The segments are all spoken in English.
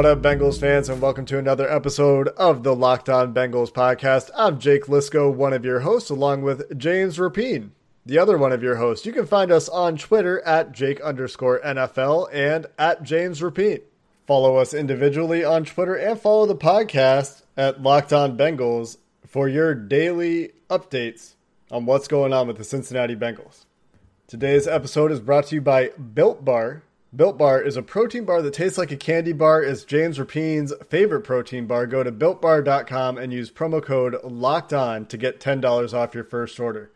What up, Bengals fans, and welcome to another episode of the Locked On Bengals podcast. I'm Jake Liscow, one of your hosts, along with James Rapien, the other one of your hosts. You can find us on Twitter at Jake underscore NFL and at James Rapien. Follow us individually on Twitter and follow the podcast at Locked On Bengals for your daily updates on what's going on with the Cincinnati Bengals. Today's episode is brought to you by Built Bar. Built Bar is a protein bar that tastes like a candy bar. Is James Rapien's favorite protein bar. Go to builtbar.com and use promo code Locked On to get ten dollars off your first order.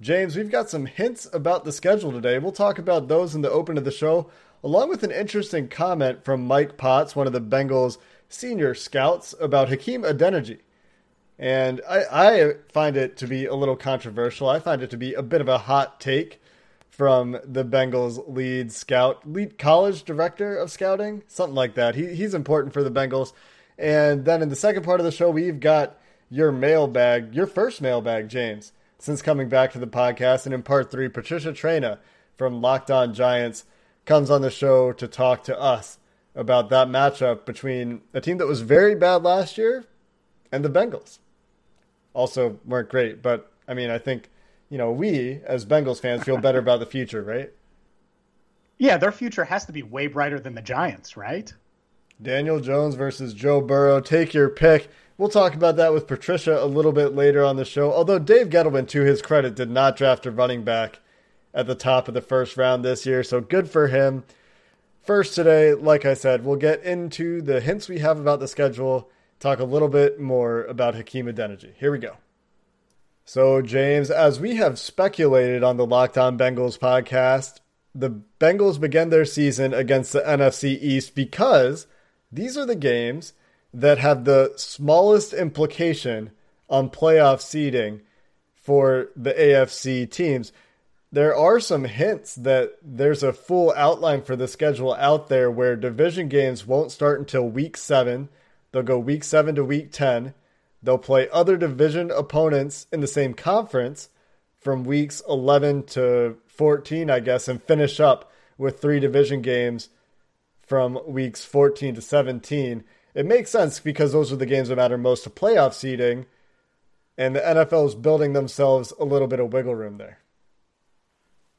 James, we've got some hints about the schedule today. We'll talk about those in the open of the show, along with an interesting comment from Mike Potts, one of the Bengals' senior scouts, about Hakeem Adeniji. And I, I find it to be a little controversial. I find it to be a bit of a hot take from the Bengals lead scout, lead college director of scouting, something like that. He, he's important for the Bengals. And then in the second part of the show, we've got your mailbag, your first mailbag, James, since coming back to the podcast. And in part three, Patricia Traina from Locked On Giants comes on the show to talk to us about that matchup between a team that was very bad last year and the Bengals. Also weren't great, but I mean, I think you know, we as Bengals fans feel better about the future, right? Yeah, their future has to be way brighter than the Giants, right? Daniel Jones versus Joe Burrow. Take your pick. We'll talk about that with Patricia a little bit later on the show. Although Dave Gettleman, to his credit, did not draft a running back at the top of the first round this year, so good for him. First today, like I said, we'll get into the hints we have about the schedule, talk a little bit more about Hakeem Adeniji. Here we go. So, James, as we have speculated on the Locked On Bengals podcast, the Bengals began their season against the NFC East because these are the games that have the smallest implication on playoff seeding for the AFC teams. There are some hints that there's a full outline for the schedule out there where division games won't start until week seven. They'll go week seven to week 10 They'll play other division opponents in the same conference from weeks 11 to 14, I guess, and finish up with three division games from weeks 14 to 17. It makes sense because those are the games that matter most to playoff seeding, and the NFL is building themselves a little bit of wiggle room there.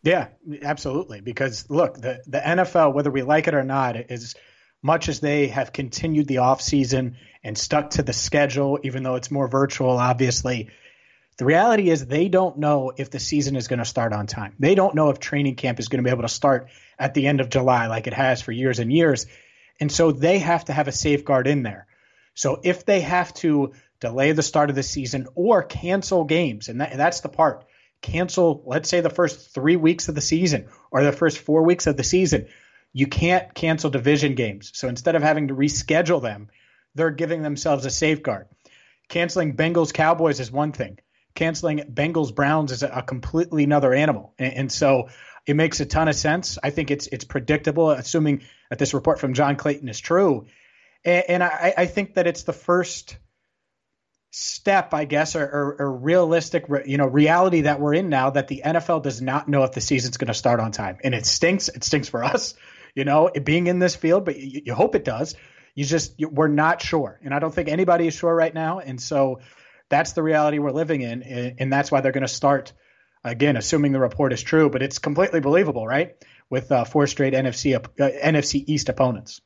Yeah, absolutely. Because look, the, the NFL, whether we like it or not, is much as they have continued the offseason and stuck to the schedule, even though it's more virtual, obviously. The reality is they don't know if the season is going to start on time. They don't know if training camp is going to be able to start at the end of July like it has for years and years. And so they have to have a safeguard in there. So if they have to delay the start of the season or cancel games, and that, that's the part, cancel, let's say the first three weeks of the season or the first four weeks of the season, you can't cancel division games. So instead of having to reschedule them, they're giving themselves a safeguard. Canceling Bengals Cowboys is one thing. Canceling Bengals Browns is a, completely another animal. And, and, so it makes a ton of sense. I think it's it's predictable, assuming that this report from John Clayton is true. And, and I, I, think that it's the first step, I guess, or, or, or realistic, you know, reality that we're in now that the NFL does not know if the season's going to start on time, and it stinks. It stinks for us, you know, being in this field, but you, you hope it does you just you, we're not sure, and I don't think anybody is sure right now. And so that's the reality we're living in, and that's why they're going to start again, assuming the report is true. But it's completely believable, right? With uh, four straight NFC uh, NFC East opponents.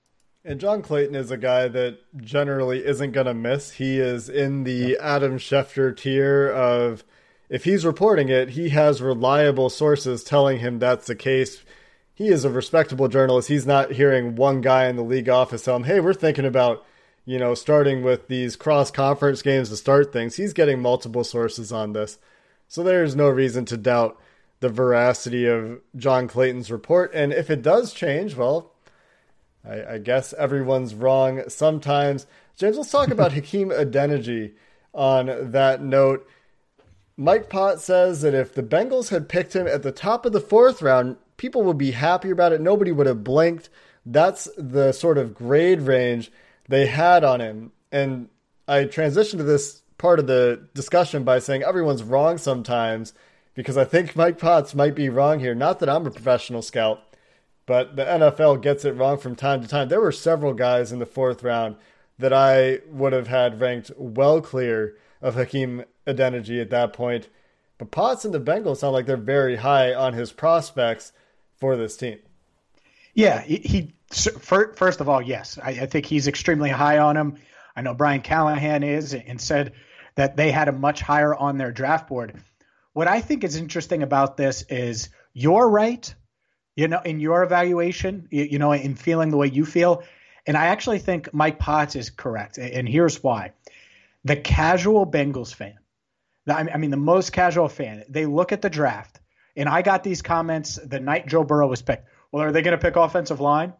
And John Clayton is a guy that generally isn't going to miss. He is in the Adam Schefter tier of if he's reporting it, he has reliable sources telling him that's the case. He is a respectable journalist. He's not hearing one guy in the league office tell him, "Hey, we're thinking about." You know, starting with these cross conference games to start things, he's getting multiple sources on this. So there's no reason to doubt the veracity of John Clayton's report. And if it does change, well, I, I guess everyone's wrong sometimes. James, let's talk about Hakeem Adeniji on that note. Mike Pott says that if the Bengals had picked him at the top of the fourth round, people would be happy about it. Nobody would have blinked. That's the sort of grade range they had on him. And I transitioned to this part of the discussion by saying everyone's wrong sometimes because I think Mike Potts might be wrong here. Not that I'm a professional scout, but the NFL gets it wrong from time to time. There were several guys in the fourth round that I would have had ranked well clear of Hakeem Adeniji at that point. But Potts and the Bengals sound like they're very high on his prospects for this team. Yeah, he, he first of all, yes, I, I think he's extremely high on him. I know Brian Callahan is and said that they had him much higher on their draft board. What I think is interesting about this is you're right, you know, in your evaluation, you, you know, in feeling the way you feel. And I actually think Mike Potts is correct. And here's why. The casual Bengals fan, I mean, the most casual fan, they look at the draft. And I got these comments the night Joe Burrow was picked. Well, are they going to pick offensive line?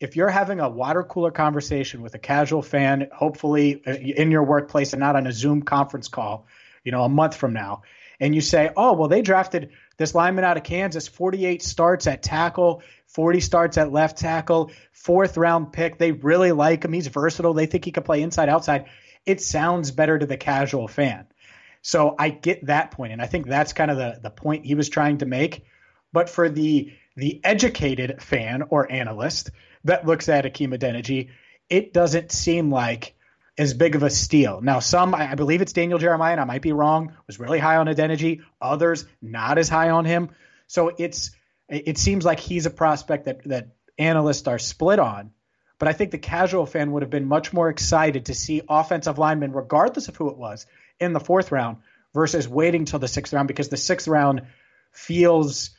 If you're having a water cooler conversation with a casual fan, hopefully uh, in your workplace and not on a Zoom conference call, you know, a month from now, and you say, oh, well, they drafted this lineman out of Kansas, 48 starts at tackle, 40 starts at left tackle, fourth round pick. They really like him. He's versatile. They think he can play inside, outside. It sounds better to the casual fan. So I get that point, and I think that's kind of the, the point he was trying to make. But for the the educated fan or analyst that looks at Hakeem Adeniji, it doesn't seem like as big of a steal. Now, some, I believe it's Daniel Jeremiah, and I might be wrong, was really high on Adeniji. Others, not as high on him. So it's it seems like he's a prospect that that analysts are split on. But I think the casual fan would have been much more excited to see offensive linemen, regardless of who it was, in the fourth round versus waiting till the sixth round because the sixth round feels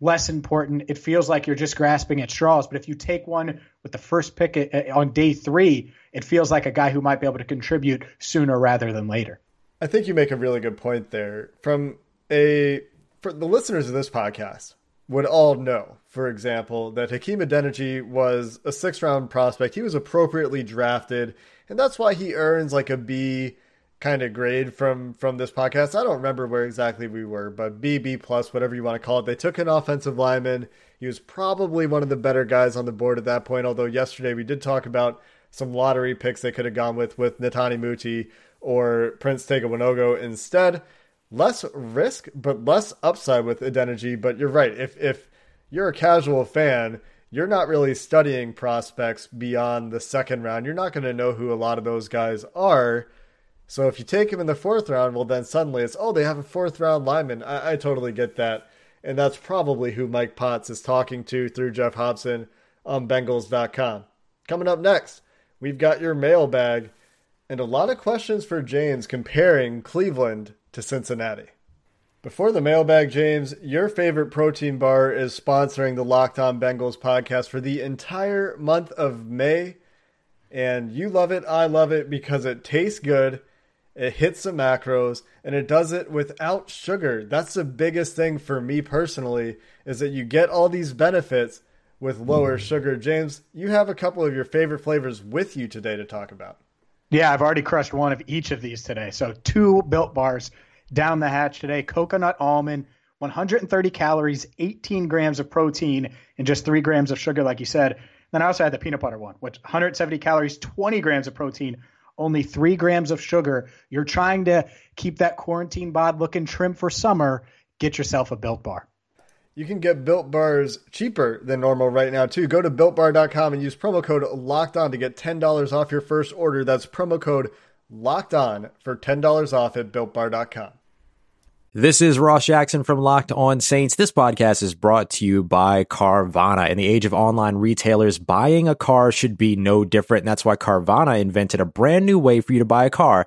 less important. It feels like you're just grasping at straws. But if you take one with the first pick eh, eh, on day three, it feels like a guy who might be able to contribute sooner rather than later. I think you make a really good point there. From a for the listeners of this podcast would all know, for example, that Hakeem Adeniji was a six round prospect. He was appropriately drafted, and that's why he earns like a B kind of grade from from this podcast. I don't remember where exactly we were, but B, B plus, whatever you want to call it. They took an offensive lineman. He was probably one of the better guys on the board at that point. Although yesterday we did talk about some lottery picks they could have gone with with Netane Muti or Prince Tega Wanogho instead. Less risk, but less upside with Adeniji. But you're right. If if you're a casual fan, you're not really studying prospects beyond the second round. You're not going to know who a lot of those guys are so if you take him in the fourth round, well, then suddenly it's, oh, they have a fourth round lineman. I, I totally get that. And that's probably who Mike Potts is talking to through Geoff Hobson on Bengals.com. Coming up next, we've got your mailbag and a lot of questions for James comparing Cleveland to Cincinnati. Before the mailbag, James, your favorite protein bar is sponsoring the Locked On Bengals podcast for the entire month of May. And you love it, I love it because it tastes good it hits the macros, and it does it without sugar. That's the biggest thing for me personally is that you get all these benefits with lower mm. sugar. James, you have a couple of your favorite flavors with you today to talk about. Yeah, I've already crushed one of each of these today. So two built bars down the hatch today. Coconut almond, 130 calories, 18 grams of protein, and just three grams of sugar, like you said. Then I also had the peanut butter one, which 170 calories, 20 grams of protein, only three grams of sugar. You're trying to keep that quarantine bod looking trim for summer. Get yourself a built bar. You can get built bars cheaper than normal right now, too. Go to builtbar.com and use promo code locked on to get $10 off your first order. That's promo code locked on for $10 off at builtbar.com. This is Ross Jackson from Locked On Saints. This podcast is brought to you by Carvana. In the age of online retailers, buying a car should be no different. And that's why Carvana invented a brand new way for you to buy a car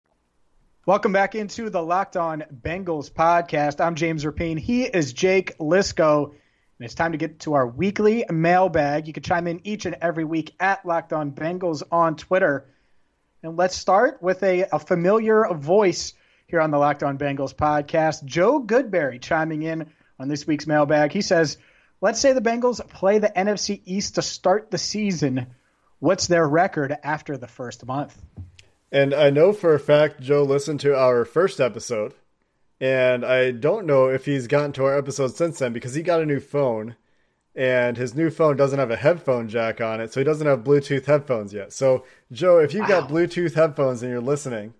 Welcome back into the Locked On Bengals podcast. I'm James Rapien. He is Jake Liscow. And it's time to get to our weekly mailbag. You can chime in each and every week at Locked On Bengals on Twitter. And let's start with a, a familiar voice here on the Locked On Bengals podcast. Joe Goodberry chiming in on this week's mailbag. He says, Let's say the Bengals play the NFC East to start the season. What's their record after the first month? And I know for a fact Joe listened to our first episode. And I don't know if he's gotten to our episode since then because he got a new phone. And his new phone doesn't have a headphone jack on it. So he doesn't have Bluetooth headphones yet. So, Joe, if you've wow. got Bluetooth headphones and you're listening,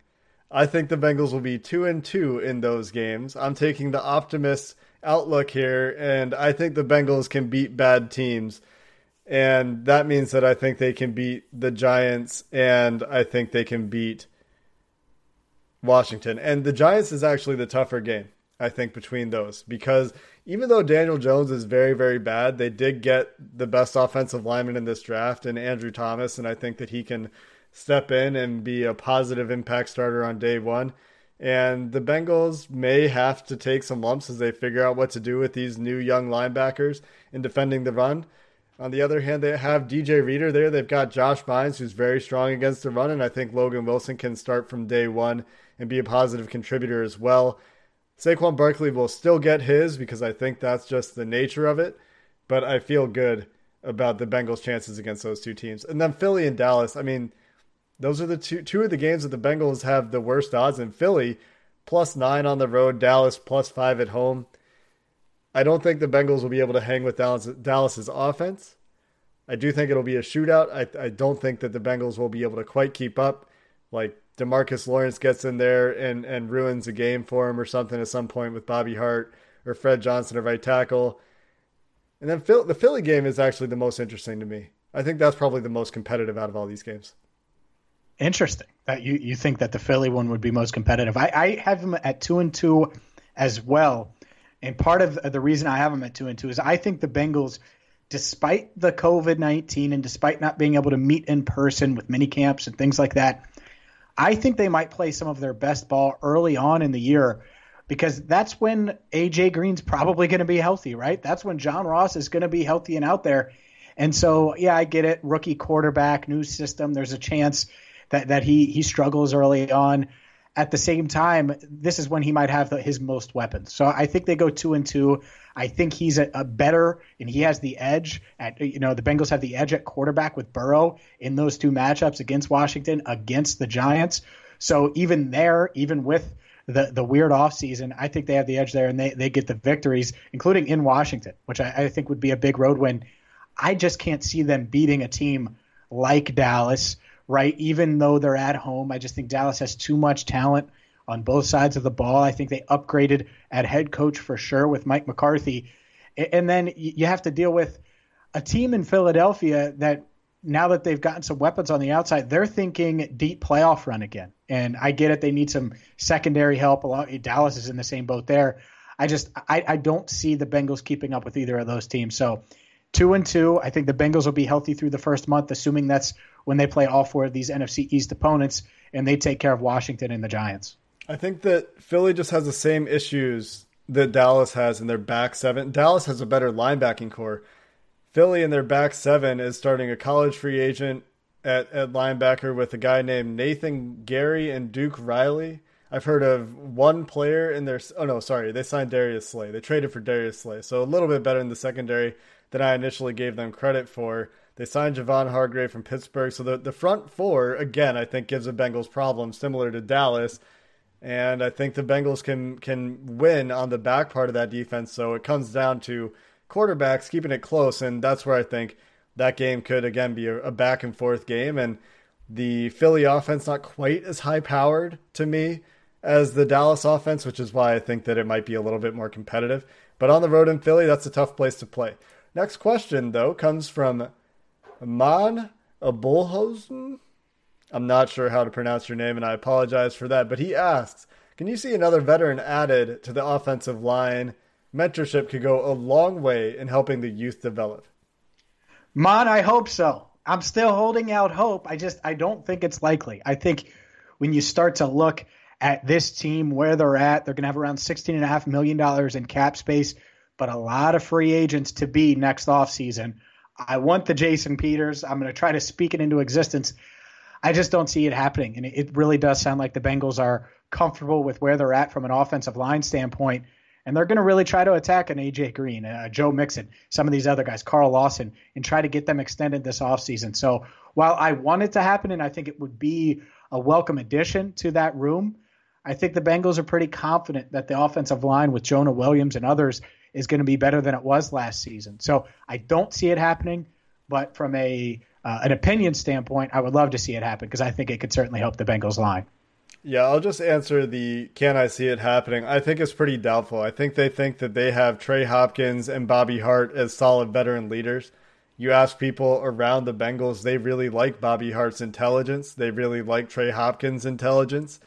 I think the Bengals will be two and two in those games. I'm taking the optimist outlook here. And I think the Bengals can beat bad teams and that means that I think they can beat the Giants and I think they can beat Washington. And the Giants is actually the tougher game, I think, between those because even though Daniel Jones is very, very bad, they did get the best offensive lineman in this draft and Andrew Thomas, and I think that he can step in and be a positive impact starter on day one. And the Bengals may have to take some lumps as they figure out what to do with these new young linebackers in defending the run. On the other hand, they have DJ Reader there. They've got Josh Bynes, who's very strong against the run, and I think Logan Wilson can start from day one and be a positive contributor as well. Saquon Barkley will still get his because I think that's just the nature of it, but I feel good about the Bengals' chances against those two teams. And then Philly and Dallas, I mean, those are the two two of the games that the Bengals have the worst odds in Philly, plus nine on the road, Dallas plus five at home. I don't think the Bengals will be able to hang with Dallas, Dallas's offense. I do think it'll be a shootout. I, I don't think that the Bengals will be able to quite keep up. Like Demarcus Lawrence gets in there and, and ruins a game for him or something at some point with Bobby Hart or Fred Johnson or right tackle. And then Phil, the Philly game is actually the most interesting to me. I think that's probably the most competitive out of all these games. Interesting that you, you think that the Philly one would be most competitive. I, I have them at two and two as well. And part of the reason I have them at two and two is I think the Bengals, despite the COVID nineteen and despite not being able to meet in person with mini camps and things like that, I think they might play some of their best ball early on in the year because that's when AJ Green's probably going to be healthy, right? That's when John Ross is going to be healthy and out there. And so, yeah, I get it. Rookie quarterback, new system. There's a chance that that he he struggles early on at the same time, this is when he might have the, his most weapons. So I think they go two and two. I think he's a, a, better, and he has the edge at you know the Bengals have the edge at quarterback with Burrow in those two matchups against Washington, against the Giants. So even there, even with the the weird offseason, I think they have the edge there, and they they get the victories, including in Washington, which I, I think would be a big road win. I just can't see them beating a team like Dallas right? Even though they're at home, I just think Dallas has too much talent on both sides of the ball. I think they upgraded at head coach for sure with Mike McCarthy. And then you have to deal with a team in Philadelphia that now that they've gotten some weapons on the outside, they're thinking deep playoff run again. And I get it; they need some secondary help. Dallas is in the same boat there. I just I, I don't see the Bengals keeping up with either of those teams. So two and two, I think the Bengals will be healthy through the first month, assuming that's when they play all four of these NFC East opponents and they take care of Washington and the Giants. I think that Philly just has the same issues that Dallas has in their back seven. Dallas has a better linebacking core. Philly in their back seven is starting a college free agent at, at linebacker with a guy named Nathan Gerry and Duke Riley. I've heard of one player in their. Oh no, sorry, they signed Darius Slay. They traded for Darius Slay, so a little bit better in the secondary than I initially gave them credit for. They signed Javon Hargrave from Pittsburgh. So the, the front four, again, I think gives the Bengals problems similar to Dallas. And I think the Bengals can can win on the back part of that defense. So it comes down to quarterbacks keeping it close. And that's where I think that game could, again, be a, a back and forth game. And the Philly offense, not quite as high powered to me as the Dallas offense, which is why I think that it might be a little bit more competitive. But on the road in Philly, that's a tough place to play. Next question, though, comes from Man Abulhosen. I'm not sure how to pronounce your name, and I apologize for that. But he asks Can you see another veteran added to the offensive line? Mentorship could go a long way in helping the youth develop. Mon, I hope so. I'm still holding out hope. I just I don't think it's likely. I think when you start to look at this team where they're at, they're going to have around $16.5 million in cap space, but a lot of free agents to be next offseason. I want the Jason Peters. I'm going to try to speak it into existence. I just don't see it happening. And it really does sound like the Bengals are comfortable with where they're at from an offensive line standpoint. And they're going to really try to attack an AJ Green, uh, Joe Mixon, some of these other guys, Carl Lawson, and try to get them extended this offseason. So while I want it to happen and I think it would be a welcome addition to that room, I think the Bengals are pretty confident that the offensive line with Jonah Williams and others is going to be better than it was last season. So I don't see it happening, but from a uh, an opinion standpoint, I would love to see it happen because I think it could certainly help the Bengals line. Yeah, I'll just answer the can I see it happening? I think it's pretty doubtful. I think they think that they have Trey Hopkins and Bobby Hart as solid veteran leaders. You ask people around the Bengals, they really like Bobby Hart's intelligence. They really like Trey Hopkins' intelligence.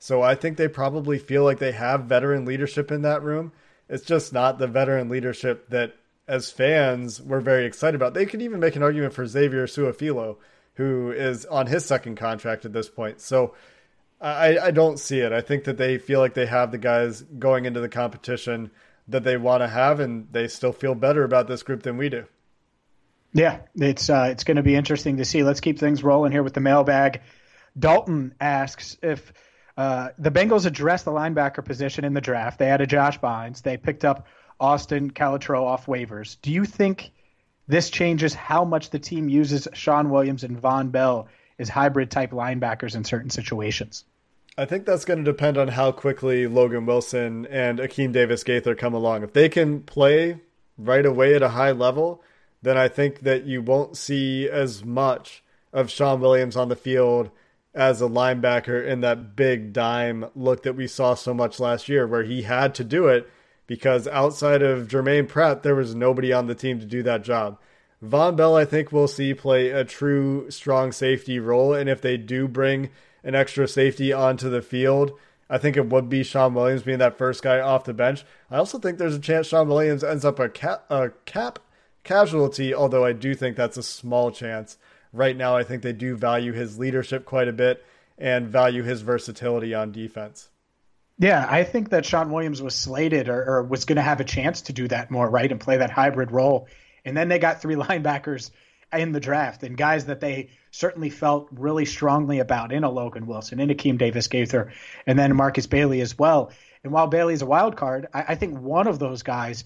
So I think they probably feel like they have veteran leadership in that room. It's just not the veteran leadership that, as fans, we're very excited about. They could even make an argument for Xavier Su'a-Filo, who is on his second contract at this point. So I, I don't see it. I think that they feel like they have the guys going into the competition that they want to have, and they still feel better about this group than we do. Yeah, it's uh, it's going to be interesting to see. Let's keep things rolling here with the mailbag. Dalton asks if uh, the Bengals addressed the linebacker position in the draft. They added Josh Bynes. They picked up Austin Calitro off waivers. Do you think this changes how much the team uses Shawn Williams and Vonn Bell as hybrid type linebackers in certain situations? I think that's going to depend on how quickly Logan Wilson and Akeem Davis Gaither come along. If they can play right away at a high level, then I think that you won't see as much of Shawn Williams on the field as a linebacker in that big dime look that we saw so much last year, where he had to do it because outside of Germaine Pratt, there was nobody on the team to do that job. Vonn Bell, I think we'll see play a true strong safety role, and if they do bring an extra safety onto the field, I think it would be Shawn Williams being that first guy off the bench. I also think there's a chance Shawn Williams ends up a a cap casualty, although I do think that's a small chance right now, I think they do value his leadership quite a bit and value his versatility on defense. Yeah, I think that Shawn Williams was slated or, or was going to have a chance to do that more, right, and play that hybrid role. And then they got three linebackers in the draft and guys that they certainly felt really strongly about in a Logan Wilson, in Akeem Davis Gaither, and then Markus Bailey as well. And while Bailey's a wild card, I, I think one of those guys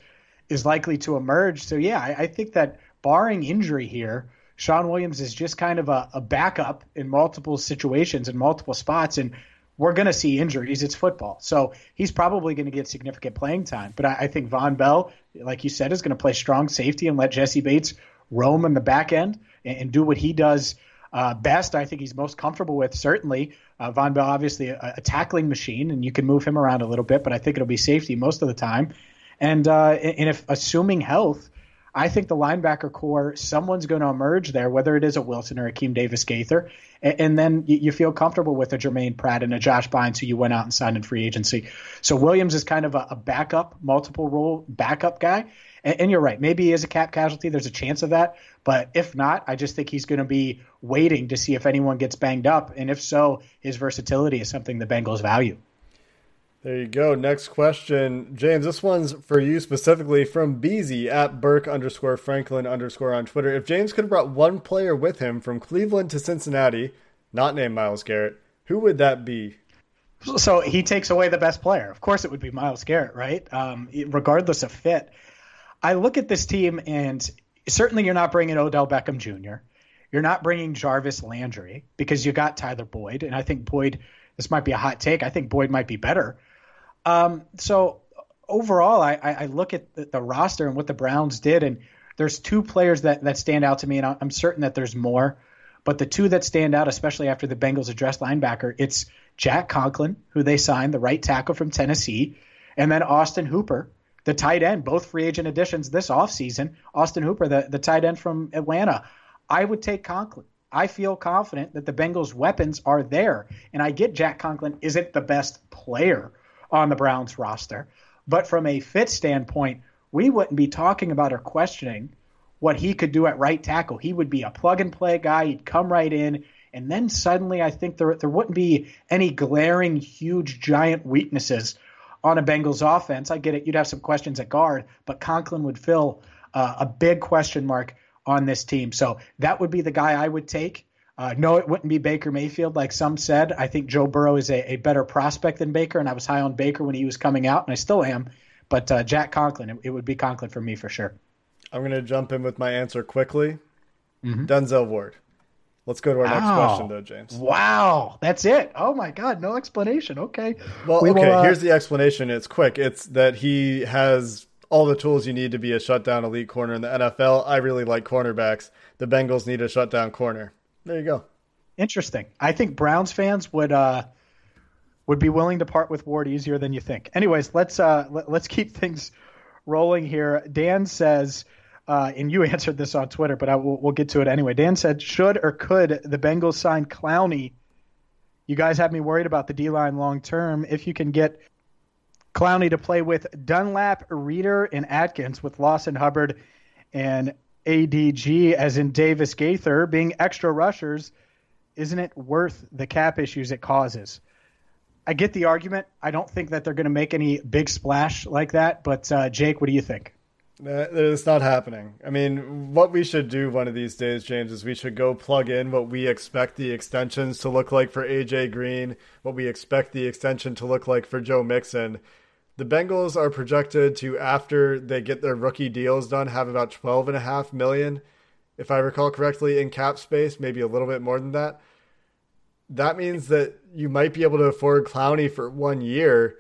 is likely to emerge. So yeah, I, I think that barring injury here, Shawn Williams is just kind of a, a backup in multiple situations in multiple spots, and we're going to see injuries. It's football, so he's probably going to get significant playing time. But I, I think Vonn Bell, like you said, is going to play strong safety and let Jessie Bates roam in the back end and, and do what he does uh, best. I think he's most comfortable with. Certainly, uh, Vonn Bell, obviously a, a, tackling machine, and you can move him around a little bit, but I think it'll be safety most of the time. And uh, and if assuming health, I think the linebacker core, someone's going to emerge there, whether it is a Wilson or a Akeem Davis Gaither, and, and, then you, you, feel comfortable with a Germaine Pratt and a Josh Bynes who you went out and signed in free agency. So Williams is kind of a, a backup, multiple role backup guy. And, and, you're right, maybe he is a cap casualty. There's a chance of that, but if not, I just think he's going to be waiting to see if anyone gets banged up, and if so, his versatility is something the Bengals value. There you go. Next question. James, this one's for you specifically from Beezy at Burke underscore Franklin underscore on Twitter. If James could have brought one player with him from Cleveland to Cincinnati, not named Myles Garrett, who would that be? So he takes away the best player. Of course, it would be Myles Garrett, right? Um, regardless of fit. I look at this team and certainly you're not bringing Odell Beckham Jr. You're not bringing Jarvis Landry because you got Tyler Boyd, and I think Boyd. This might be a hot take. I think Boyd might be better. Um, so overall, I, I look at the, the, roster and what the Browns did, and there's two players that that stand out to me, and I'm certain that there's more. But the two that stand out, especially after the Bengals addressed linebacker, it's Jack Conklin, who they signed, the right tackle from Tennessee, and then Austin Hooper, the tight end, both free agent additions this offseason. Austin Hooper, the, the tight end from Atlanta. I would take Conklin. I feel confident that the Bengals' weapons are there. And I get Jack Conklin isn't the best player on the Browns roster. But from a fit standpoint, we wouldn't be talking about or questioning what he could do at right tackle. He would be a plug and play guy. He'd come right in. And then suddenly, I think there, there wouldn't be any glaring, huge, giant weaknesses on a Bengals offense. I get it. You'd have some questions at guard, but Conklin would fill uh, a big question mark on this team. So that would be the guy I would take. Uh, no, it wouldn't be Baker Mayfield, like some said. I think Joe Burrow is a, a, better prospect than Baker, and I was high on Baker when he was coming out, and I still am. But uh, Jack Conklin, it, it, would be Conklin for me for sure. I'm going to jump in with my answer quickly. Mm-hmm. Denzel Ward. Let's go to our next question, though, James. Wow, that's it. Oh my God, no explanation. Okay. Well, we okay. Will, uh... Here's the explanation. It's quick. It's that he has all the tools you need to be a shutdown elite corner in the NFL. I really like cornerbacks. The Bengals need a shutdown corner. There you go. Interesting. I think Browns fans would uh, would be willing to part with Ward easier than you think. Anyways, let's uh, let, us keep things rolling here. Dan says uh, and you answered this on Twitter, but I will, we'll get to it anyway. Dan said, should or could the Bengals sign Clowney? You guys have me worried about the D line long term. If you can get Clowney to play with Dunlap, Reader, and Atkins, with Lawson Hubbard and ADG, as in Davis Gaither, being extra rushers, isn't it worth the cap issues it causes? I get the argument. I don't think that they're going to make any big splash like that. But uh, Jake, what do you think? It's not happening. I mean, what we should do one of these days, James, is we should go plug in what we expect the extensions to look like for AJ Green, what we expect the extension to look like for Joe Mixon. The Bengals are projected to, after they get their rookie deals done, have about twelve and a half million, if I recall correctly, in cap space, maybe a little bit more than that. That means that you might be able to afford Clowney for one year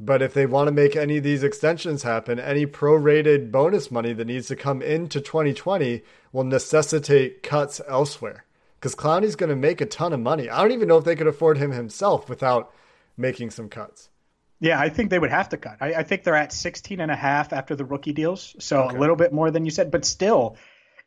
but if they want to make any of these extensions happen, any prorated bonus money that needs to come into 2020 will necessitate cuts elsewhere. Because Clowney's going to make a ton of money. I don't even know if they could afford him himself without making some cuts. Yeah, I think they would have to cut. I, I think they're at 16 and a half after the rookie deals. So okay. a little bit more than you said, but still,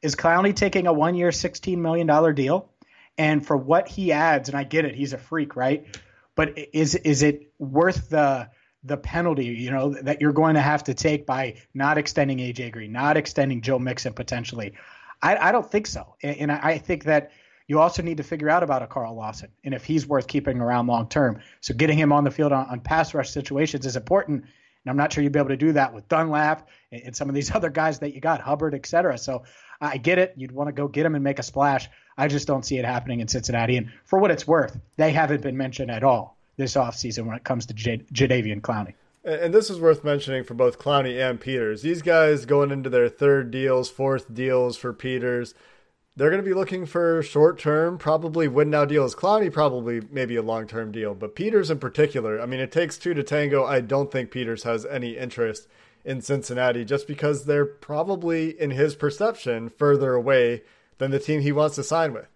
is Clowney taking a one year, $16 million deal? And for what he adds, and I get it, he's a freak, right? But is is it worth the the penalty, you know, that you're going to have to take by not extending AJ Green, not extending Joe Mixon potentially. I, I don't think so. And, and I think that you also need to figure out about a Carl Lawson and if he's worth keeping around long term. So getting him on the field on, on, pass rush situations is important. And I'm not sure you'd be able to do that with Dunlap and, and some of these other guys that you got, Hubbard, et cetera. So I get it. You'd want to go get him and make a splash. I just don't see it happening in Cincinnati. And for what it's worth, they haven't been mentioned at all this offseason when it comes to J- Jadeveon Clowney. And this is worth mentioning for both Clowney and Peters. These guys going into their third deals, fourth deals for Peters, they're going to be looking for short term, probably win now deals. Clowney probably maybe a long term deal, but Peters in particular. I mean, it takes two to tango. I don't think Peters has any interest in Cincinnati just because they're probably, in his perception, further away than the team he wants to sign with.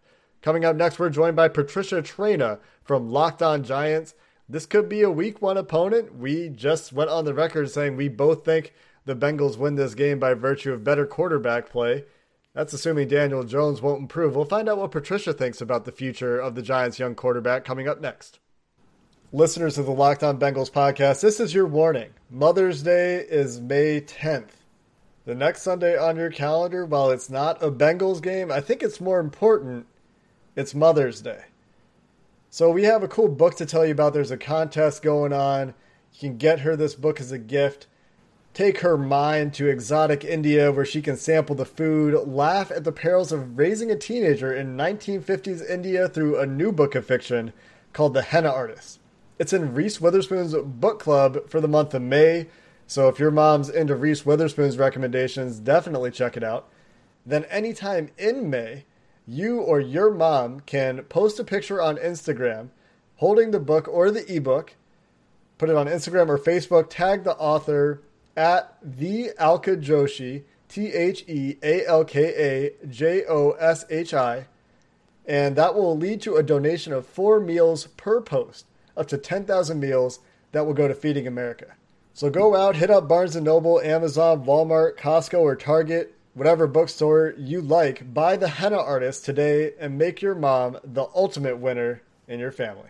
Coming up next, we're joined by Patricia Traina from Locked On Giants. This could be a week one opponent. We just went on the record saying we both think the Bengals win this game by virtue of better quarterback play. That's assuming Daniel Jones won't improve. We'll find out what Patricia thinks about the future of the Giants' young quarterback coming up next. Listeners of the Locked On Bengals podcast, this is your warning. Mother's Day is May 10th. The next Sunday on your calendar, while it's not a Bengals game, I think it's more important it's Mother's Day. So we have a cool book to tell you about. There's a contest going on. You can get her this book as a gift. Take her mind to exotic India where she can sample the food, laugh at the perils of raising a teenager in 1950s India through a new book of fiction called The Henna Artist. It's in Reese Witherspoon's book club for the month of May. So if your mom's into Reese Witherspoon's recommendations, definitely check it out. then anytime in May, you or your mom can post a picture on Instagram holding the book or the ebook, put it on Instagram or Facebook, tag the author at the Alka Joshi, T H E A L K A J O S H I, and that will lead to a donation of four meals per post, up to 10,000 meals that will go to Feeding America. So go out, hit up Barnes & Noble, Amazon, Walmart, Costco, or Target, whatever bookstore you like, buy the henna artist today and make your mom the ultimate winner in your family.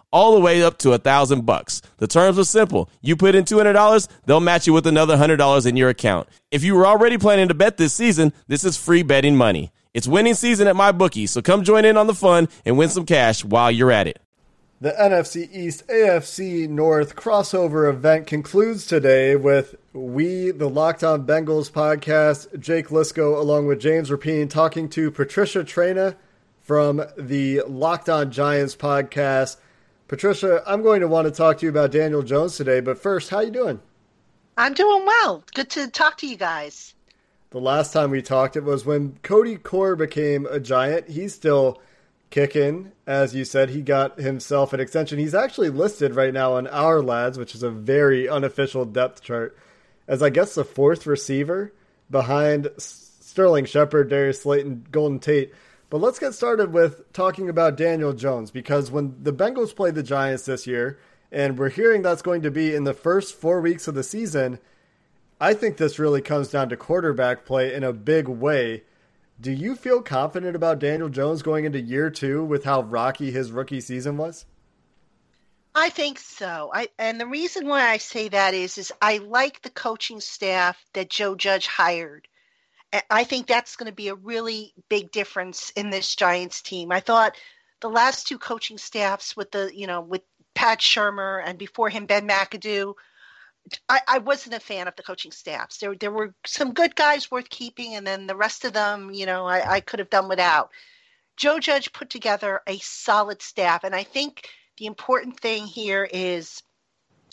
all the way up to a thousand bucks. The terms are simple. You put in $200, they'll match you with another $100 in your account. If you were already planning to bet this season, this is free betting money. It's winning season at MyBookie, so come join in on the fun and win some cash while you're at it. The NFC East AFC North crossover event concludes today with we, the Locked On Bengals podcast, Jake Liscow, along with James Rapien, talking to Patricia Traina from the Locked On Giants podcast. Patricia, I'm going to want to talk to you about Daniel Jones today, but first, how you doing? I'm doing well. Good to talk to you guys. The last time we talked, it was when Cody Core became a Giant. He's still kicking, as you said. He got himself an extension. He's actually listed right now on our lads, which is a very unofficial depth chart, as I guess the fourth receiver behind Sterling Shepard, Darius Slayton, Golden Tate. But let's get started with talking about Daniel Jones because when the Bengals played the Giants this year, and we're hearing that's going to be in the first four weeks of the season, I think this really comes down to quarterback play in a big way. Do you feel confident about Daniel Jones going into year two with how rocky his rookie season was? I think so. I and the reason why I say that is is I like the coaching staff that Joe Judge hired. I think that's going to be a really big difference in this Giants team. I thought the last two coaching staffs with the, you know, with Pat Shurmur and before him Ben McAdoo, I, I wasn't a fan of the coaching staffs. There there were some good guys worth keeping, and then the rest of them, you know, I, I could have done without. Joe Judge put together a solid staff, and I think the important thing here is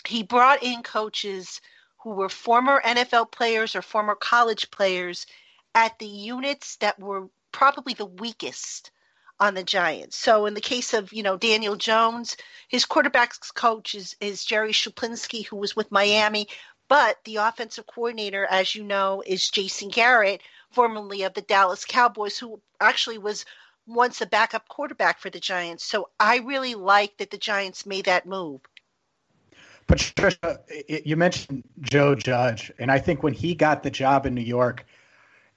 he brought in coaches who were former NFL players or former college players at the units that were probably the weakest on the Giants. So in the case of, you know, Daniel Jones, his quarterbacks coach is, is Jerry Schuplinski, who was with Miami. But the offensive coordinator, as you know, is Jason Garrett, formerly of the Dallas Cowboys, who actually was once a backup quarterback for the Giants. So I really like that the Giants made that move. Patricia, you mentioned Joe Judge, and I think when he got the job in New York –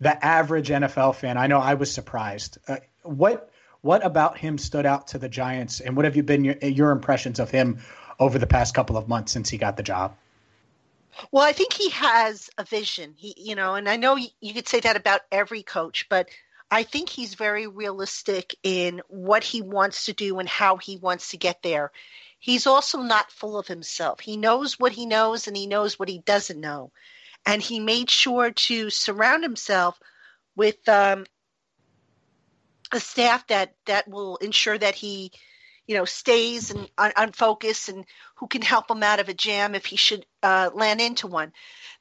the average NFL fan. I know I was surprised. Uh, what what about him stood out to the Giants, and what have you been your, your impressions of him over the past couple of months since he got the job? Well, I think he has a vision. He, you know, and I know you, you could say that about every coach, but I think he's very realistic in what he wants to do and how he wants to get there. He's also not full of himself. He knows what he knows and he knows what he doesn't know and he made sure to surround himself with um, a staff that that will ensure that he you know stays and on, on, focus and who can help him out of a jam if he should uh, land into one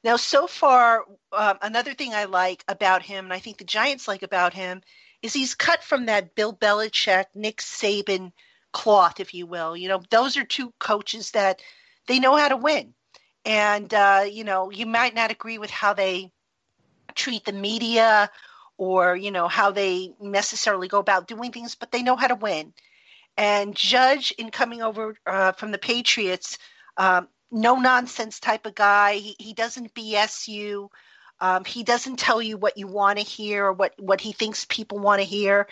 now so far um, another thing i like about him and i think the giants like about him is he's cut from that Bill Belichick, Nick Saban cloth, if you will. You know, those are two coaches that they know how to win. And, uh, you know, you might not agree with how they treat the media or, you know, how they necessarily go about doing things, but they know how to win. And Judge, in coming over uh, from the Patriots, um, no nonsense type of guy. He, he doesn't BS you. Um, he doesn't tell you what you want to hear or what, what he thinks people want to hear.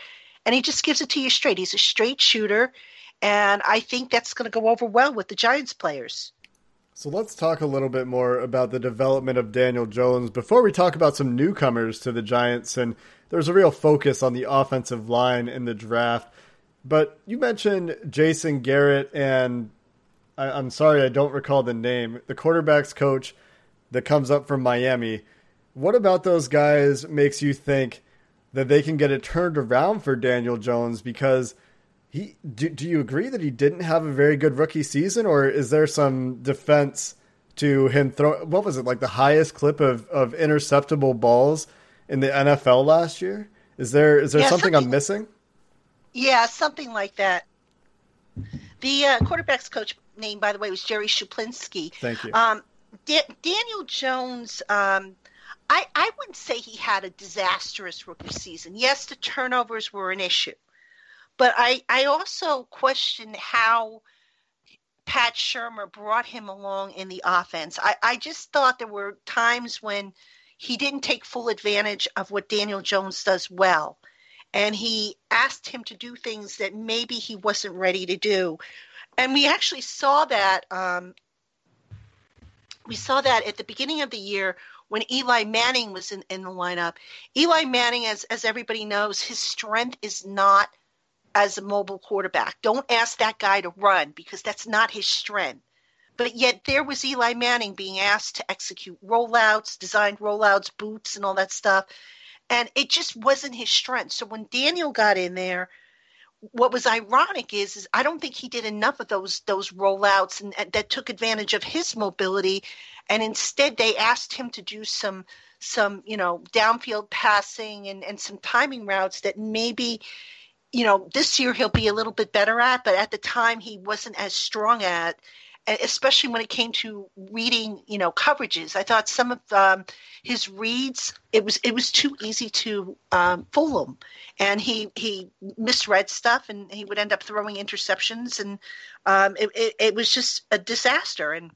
And he just gives it to you straight. He's a straight shooter. And I think that's going to go over well with the Giants players. So let's talk a little bit more about the development of Daniel Jones before we talk about some newcomers to the Giants. And there's a real focus on the offensive line in the draft. But you mentioned Jason Garrett, and I, am sorry I don't recall the name, the quarterback's coach that comes up from Miami. What about those guys makes you think that they can get it turned around for Daniel Jones? Because he, do, do you agree that he didn't have a very good rookie season, or is there some defense to him throw? What was it like the highest clip of, of interceptable balls in the NFL last year? Is there is there yeah, something, something I'm missing? Yeah, something like that. The uh, quarterbacks coach name, by the way, was Jerry Schuplinski. Thank you. Um, da- Daniel Jones. Um, I, I wouldn't say he had a disastrous rookie season. Yes, the turnovers were an issue, but I, I also question how Pat Shurmur brought him along in the offense. I, I just thought there were times when he didn't take full advantage of what Daniel Jones does well and he asked him to do things that maybe he wasn't ready to do. And we actually saw that. Um, we saw that at the beginning of the year when Eli Manning was in, in the lineup. Eli Manning, as as everybody knows, his strength is not as a mobile quarterback. Don't ask that guy to run because that's not his strength. But yet there was Eli Manning being asked to execute rollouts, designed rollouts, boots, and all that stuff and it just wasn't his strength. So when Daniel got in there, what was ironic is, is I don't think he did enough of those those rollouts and, and, that took advantage of his mobility, and instead they asked him to do some some you know downfield passing and and some timing routes that maybe you know this year he'll be a little bit better at, but at the time he wasn't as strong at especially when it came to reading, you know, coverages. I thought some of um, his reads it was it was too easy to um, fool him, and he he misread stuff, and he would end up throwing interceptions, and um, it, it, it was just a disaster. And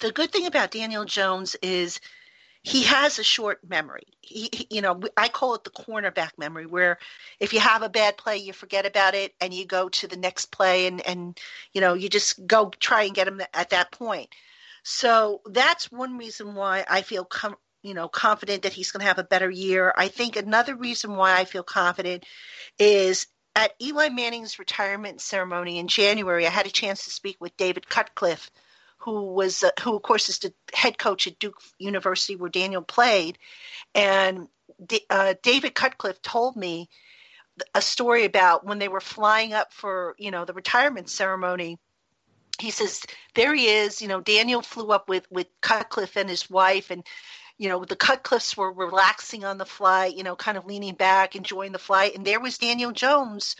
the good thing about Daniel Jones is he has a short memory. He, he, you know, I call it the cornerback memory, where if you have a bad play, you forget about it and you go to the next play, and and you know you just go try and get him at that point. So that's one reason why I feel com- you know confident that he's going to have a better year. I think another reason why I feel confident is at Eli Manning's retirement ceremony in January. I had a chance to speak with David Cutcliffe who was uh, who of course is the head coach at Duke University where Daniel played, and uh, David Cutcliffe told me a story about when they were flying up for you know the retirement ceremony. He says there he is. You know, Daniel flew up with with Cutcliffe and his wife, and you know the Cutcliffes were relaxing on the flight. You know, kind of leaning back, enjoying the flight, and there was Daniel Jones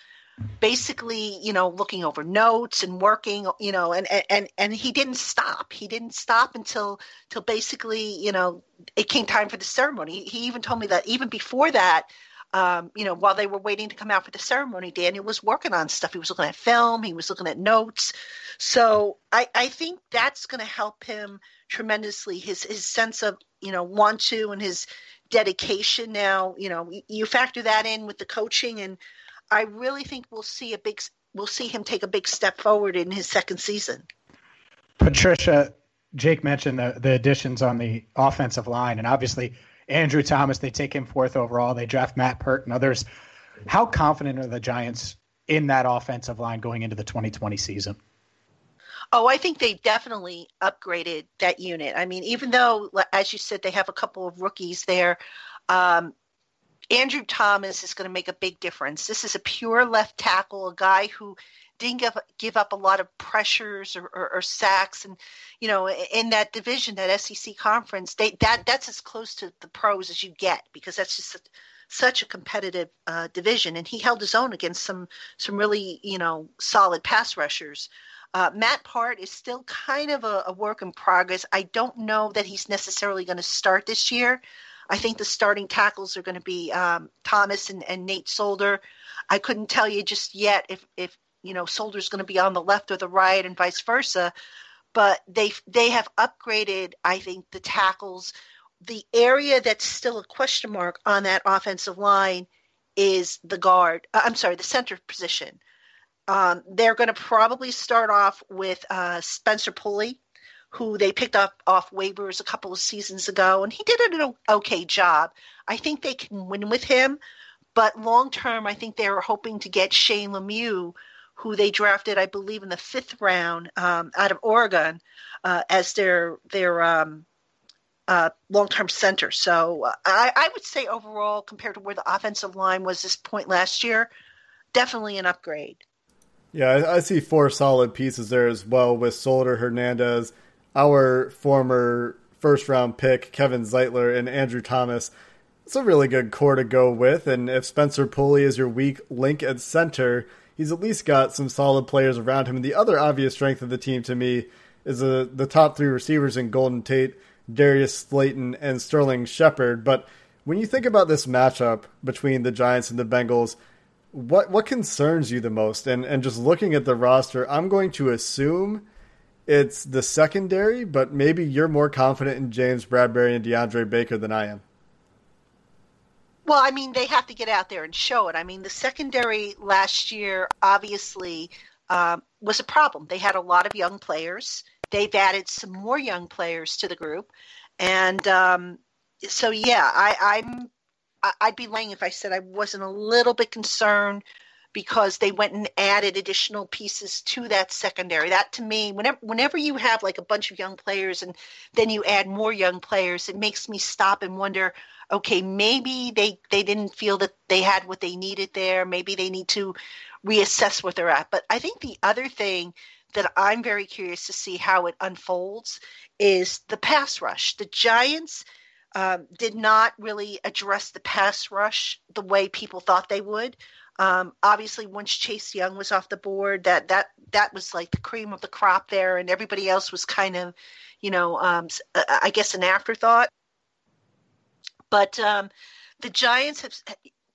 basically you know looking over notes and working you know and and and he didn't stop. He didn't stop until till basically you know it came time for the ceremony. He even told me that even before that um, you know while they were waiting to come out for the ceremony daniel was working on stuff. He was looking at film. He was looking at notes. So i i think that's going to help him tremendously. His his sense of you know want to and his dedication now you know you factor that in with the coaching and I really think we'll see a big we'll see him take a big step forward in his second season. Patricia, Jake mentioned the, the additions on the offensive line, and obviously Andrew Thomas, they take him fourth overall. They draft Matt Peart and others. How confident are the Giants in that offensive line going into the 2020 season? Oh, I think they definitely upgraded that unit. I mean, even though, as you said, they have a couple of rookies there, um, Andrew Thomas is going to make a big difference. This is a pure left tackle, a guy who didn't give, give up a lot of pressures or, or, or, sacks, and you know, in that division, that SEC conference, they that that's as close to the pros as you get because that's just such a competitive uh, division, and he held his own against some some really you know solid pass rushers. Uh, Matt Peart is still kind of a, a, work in progress. I don't know that he's necessarily going to start this year. I think the starting tackles are going to be um, Thomas and, and, Nate Solder. I couldn't tell you just yet if if you know Solder's going to be on the left or the right and vice versa. But they they have upgraded, I think, the tackles. The area that's still a question mark on that offensive line is the guard. Uh, I'm sorry, the center position. Um, they're going to probably start off with uh, Spencer Pulley, who they picked up off waivers a couple of seasons ago, and he did an okay job. I think they can win with him, but long term, I think they were hoping to get Shane Lemieux, who they drafted, I believe, in the fifth round um, out of Oregon, uh, as their their um, uh, long term center. So uh, I, I would say overall, compared to where the offensive line was this point last year, definitely an upgrade. Yeah, I, I see four solid pieces there as well with Solder, Hernandez, our former first round pick, Kevin Zeitler, and Andrew Thomas. It's a really good core to go with. And if Spencer Pulley is your weak link at center, he's at least got some solid players around him. And the other obvious strength of the team to me is the, the top three receivers in Golden Tate, Darius Slayton, and Sterling Shepard. But when you think about this matchup between the Giants and the Bengals, what what concerns you the most? And and just looking at the roster, I'm going to assume it's the secondary, but maybe you're more confident in James Bradberry and DeAndre Baker than I am. Well, I mean, they have to get out there and show it. I mean, the secondary last year obviously um, was a problem. They had a lot of young players. They've added some more young players to the group, and um, so yeah, I, I'm I'd be lying if I said I wasn't a little bit concerned because they went and added additional pieces to that secondary. That to me, whenever whenever you have like a bunch of young players and then you add more young players, it makes me stop and wonder, okay, maybe they they didn't feel that they had what they needed there. Maybe they need to reassess what they're at. But I think the other thing that I'm very curious to see how it unfolds is the pass rush. The Giants um, did not really address the pass rush the way people thought they would. Um, obviously, once Chase Young was off the board, that that that was like the cream of the crop there, and everybody else was kind of, you know, um, uh, I guess an afterthought. But um, the Giants have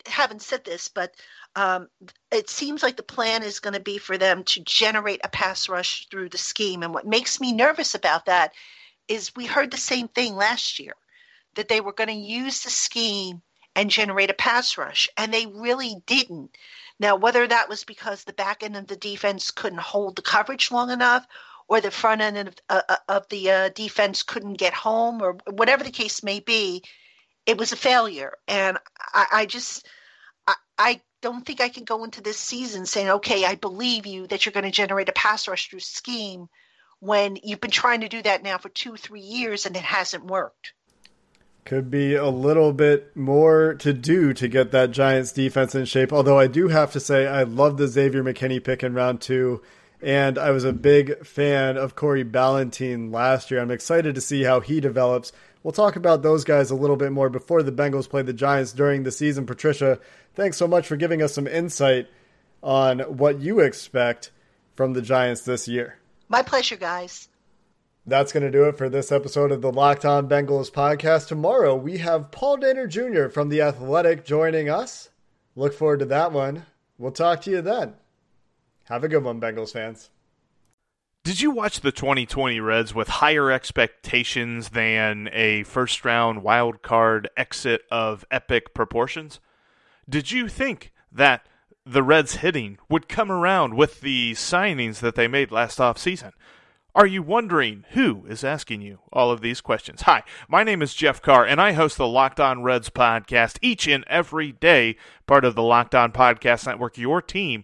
haven't said this, but um, it seems like the plan is going to be for them to generate a pass rush through the scheme. And what makes me nervous about that is we heard the same thing last year that they were going to use the scheme and generate a pass rush, and they really didn't. Now, whether that was because the back end of the defense couldn't hold the coverage long enough, or the front end of, uh, uh, of the uh, defense couldn't get home, or whatever the case may be, it was a failure. And I, I just, I, I don't think I can go into this season saying, okay, I believe you that you're going to generate a pass rush through scheme when you've been trying to do that now for two, three years and it hasn't worked. Could be a little bit more to do to get that Giants defense in shape. Although I do have to say, I love the Xavier McKinney pick in round two. And I was a big fan of Corey Ballentine last year. I'm excited to see how he develops. We'll talk about those guys a little bit more before the Bengals play the Giants during the season. Patricia, thanks so much for giving us some insight on what you expect from the Giants this year. My pleasure, guys. That's going to do it for this episode of the Locked On Bengals podcast. Tomorrow we have Paul Dehner Jr. from The Athletic joining us. Look forward to that one. We'll talk to you then. Have a good one, Bengals fans. Did you watch the 2020 Reds with higher expectations than a first round wild card exit of epic proportions? Did you think that the Reds hitting would come around with the signings that they made last offseason? Are you wondering who is asking you all of these questions? Hi, my name is Jeff Carr, and I host the Locked On Reds podcast each and every day, part of the Locked On Podcast Network, your team